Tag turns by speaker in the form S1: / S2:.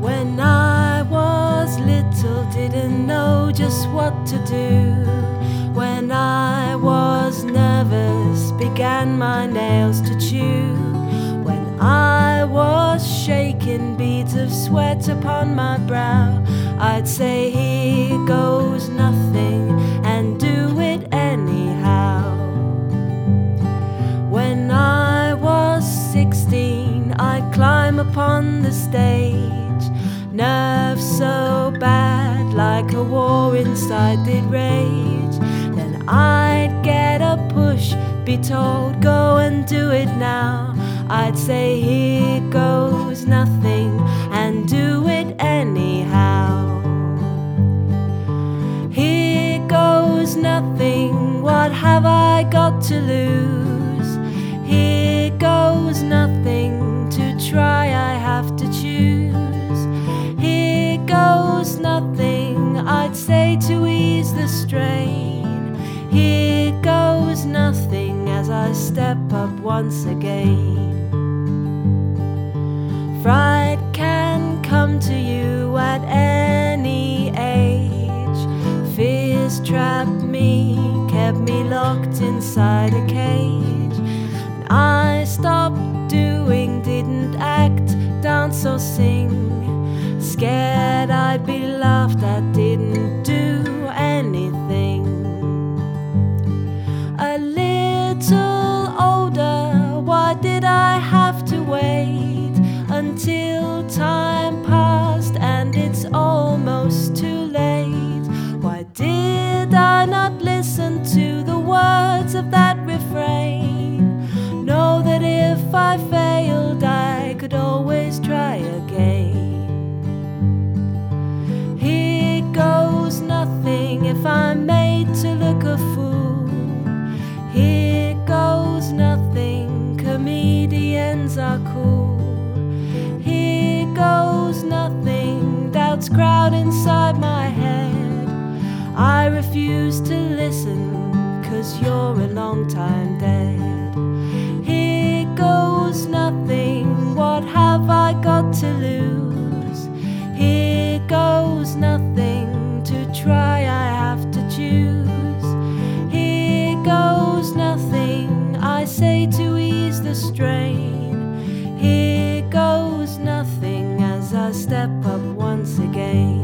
S1: When I was little, didn't know just what to do. When I was nervous, began my nails to chew. When I was shaking, beads of sweat upon my brow, I'd say, Here the stage. Nerves so bad, like a war inside did rage. Then I'd get a push, be told, Go and do it now. I'd say, Here goes nothing, and do it anyhow. Here goes nothing, what have I got to lose? Here goes nothing, Say to ease the strain. Here goes nothing as I step up once again. Fright can come to you at any age. Fears trapped me, kept me locked inside a cage. Of that refrain? Know that if I failed, I could always try again. Here goes nothing if I'm made to look a fool. Here goes nothing, comedians are cool. Here goes nothing, doubts crowd inside my head. I refuse to listen, cause you're a long time dead. Here goes nothing, what have I got to lose? Here goes nothing, to try I have to choose. Here goes nothing, I say to ease the strain. Here goes nothing as I step up once again. Here goes nothing, and I step up once again.